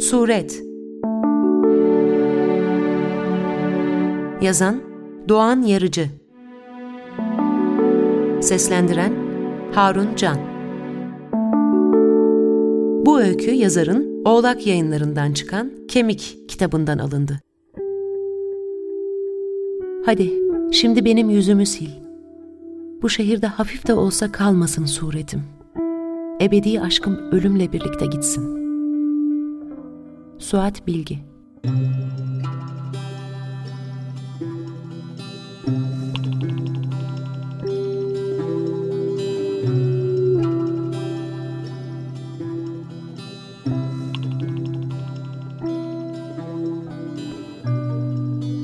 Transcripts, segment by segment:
Suret Yazan Doğan Yarıcı Seslendiren Harun Can Bu öykü yazarın Oğlak yayınlarından çıkan Kemik kitabından alındı. Hadi şimdi benim yüzümü sil. Bu şehirde hafif de olsa kalmasın suretim. Ebedi aşkım ölümle birlikte gitsin. Suat Bilgi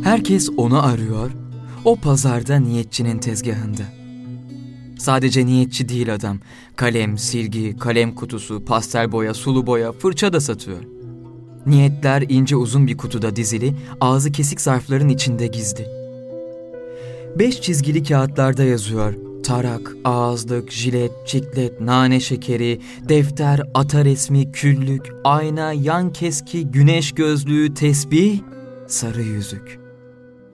Herkes onu arıyor, o pazarda niyetçinin tezgahında. Sadece niyetçi değil adam. Kalem, silgi, kalem kutusu, pastel boya, sulu boya, fırça da satıyor. Niyetler ince uzun bir kutuda dizili, ağzı kesik zarfların içinde gizli. Beş çizgili kağıtlarda yazıyor. Tarak, ağızlık, jilet, çiklet, nane şekeri, defter, ata resmi, küllük, ayna, yan keski, güneş gözlüğü, tesbih, sarı yüzük.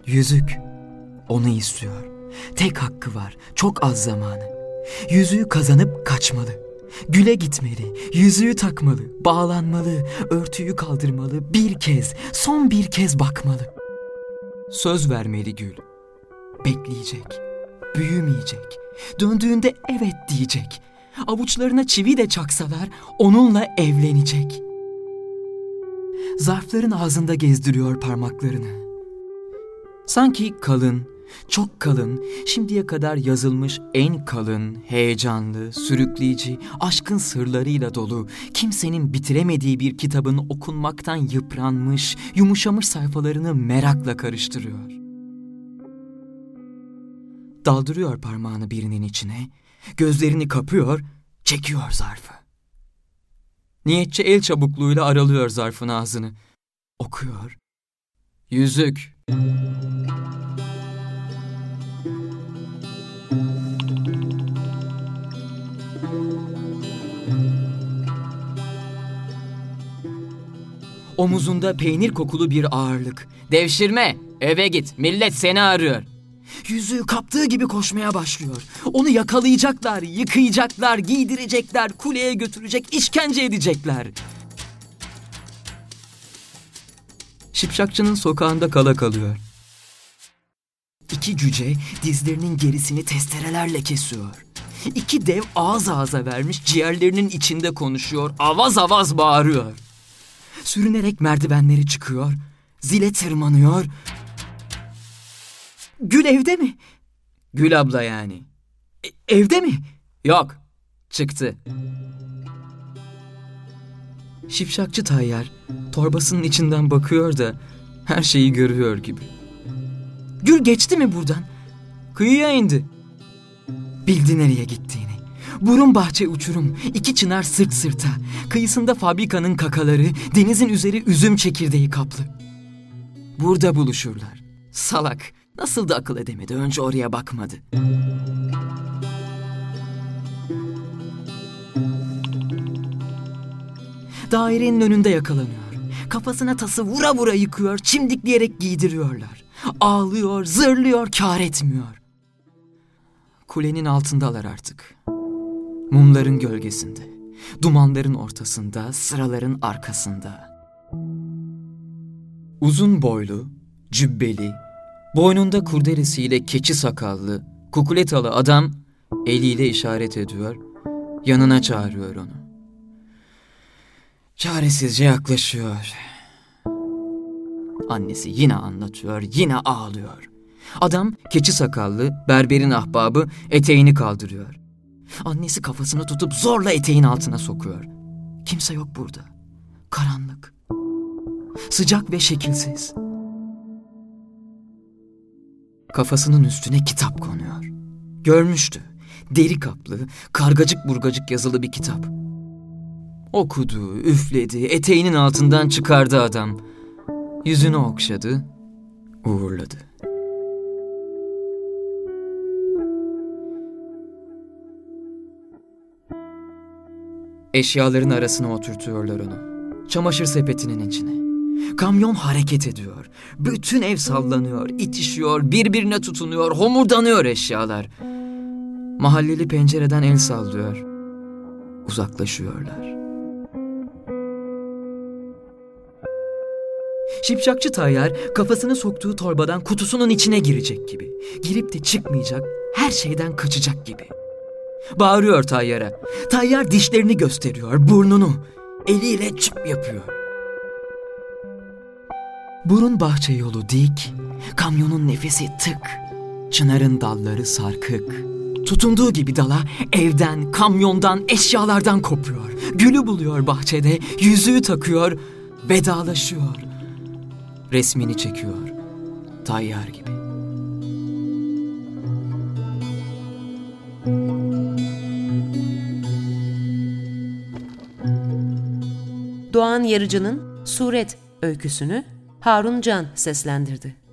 Yüzük. Onu istiyor. Tek hakkı var. Çok az zamanı. Yüzüğü kazanıp kaçmalı. Güle gitmeli, yüzüğü takmalı, bağlanmalı, örtüyü kaldırmalı, bir kez, son bir kez bakmalı. Söz vermeli Gül. Bekleyecek, büyümeyecek. Döndüğünde evet diyecek. Avuçlarına çivi de çaksalar onunla evlenecek. Zarfların ağzında gezdiriyor parmaklarını. Sanki kalın, çok kalın, şimdiye kadar yazılmış en kalın, heyecanlı, sürükleyici, aşkın sırlarıyla dolu, kimsenin bitiremediği bir kitabın okunmaktan yıpranmış, yumuşamış sayfalarını merakla karıştırıyor. Daldırıyor parmağını birinin içine, gözlerini kapıyor, çekiyor zarfı. Niyetçi el çabukluğuyla aralıyor zarfın ağzını. Okuyor. Yüzük. Omuzunda peynir kokulu bir ağırlık. Devşirme, eve git, millet seni arıyor. Yüzüğü kaptığı gibi koşmaya başlıyor. Onu yakalayacaklar, yıkayacaklar, giydirecekler, kuleye götürecek, işkence edecekler. Şipşakçının sokağında kala kalıyor. İki cüce dizlerinin gerisini testerelerle kesiyor. İki dev ağız ağza vermiş ciğerlerinin içinde konuşuyor, avaz avaz bağırıyor. Sürünerek merdivenleri çıkıyor, zile tırmanıyor. Gül evde mi? Gül abla yani. E, evde mi? Yok, çıktı. Şipşakçı Tayyar torbasının içinden bakıyor da her şeyi görüyor gibi. Gül geçti mi buradan? Kıyıya indi. Bildi nereye gittiğini. Burun bahçe uçurum, iki çınar sırt sırta. Kıyısında fabrikanın kakaları, denizin üzeri üzüm çekirdeği kaplı. Burada buluşurlar. Salak, nasıl da akıl edemedi, önce oraya bakmadı. Dairenin önünde yakalanıyor. Kafasına tası vura vura yıkıyor, çimdikleyerek giydiriyorlar. Ağlıyor, zırlıyor, kar etmiyor. Kulenin altındalar artık. Mumların gölgesinde, dumanların ortasında, sıraların arkasında. Uzun boylu, cübbeli, boynunda kurdelesiyle keçi sakallı, kukuletalı adam eliyle işaret ediyor, yanına çağırıyor onu. Çaresizce yaklaşıyor. Annesi yine anlatıyor, yine ağlıyor. Adam keçi sakallı, berberin ahbabı eteğini kaldırıyor. Annesi kafasını tutup zorla eteğin altına sokuyor. Kimse yok burada. Karanlık. Sıcak ve şekilsiz. Kafasının üstüne kitap konuyor. Görmüştü. Deri kaplı, kargacık burgacık yazılı bir kitap. Okudu, üfledi, eteğinin altından çıkardı adam. Yüzünü okşadı, uğurladı. Eşyaların arasına oturtuyorlar onu. Çamaşır sepetinin içine. Kamyon hareket ediyor. Bütün ev sallanıyor, itişiyor, birbirine tutunuyor, homurdanıyor eşyalar. Mahalleli pencereden el sallıyor. Uzaklaşıyorlar. Şipşakçı Tayyar kafasını soktuğu torbadan kutusunun içine girecek gibi. Girip de çıkmayacak, her şeyden kaçacak gibi. Bağırıyor Tayyar'a. Tayyar dişlerini gösteriyor, burnunu. Eliyle çıp yapıyor. Burun bahçe yolu dik, kamyonun nefesi tık. Çınarın dalları sarkık. Tutunduğu gibi dala evden, kamyondan, eşyalardan kopuyor. Gülü buluyor bahçede, yüzüğü takıyor, vedalaşıyor. Resmini çekiyor. Tayyar gibi. Doğan Yarıcı'nın Suret öyküsünü Harun Can seslendirdi.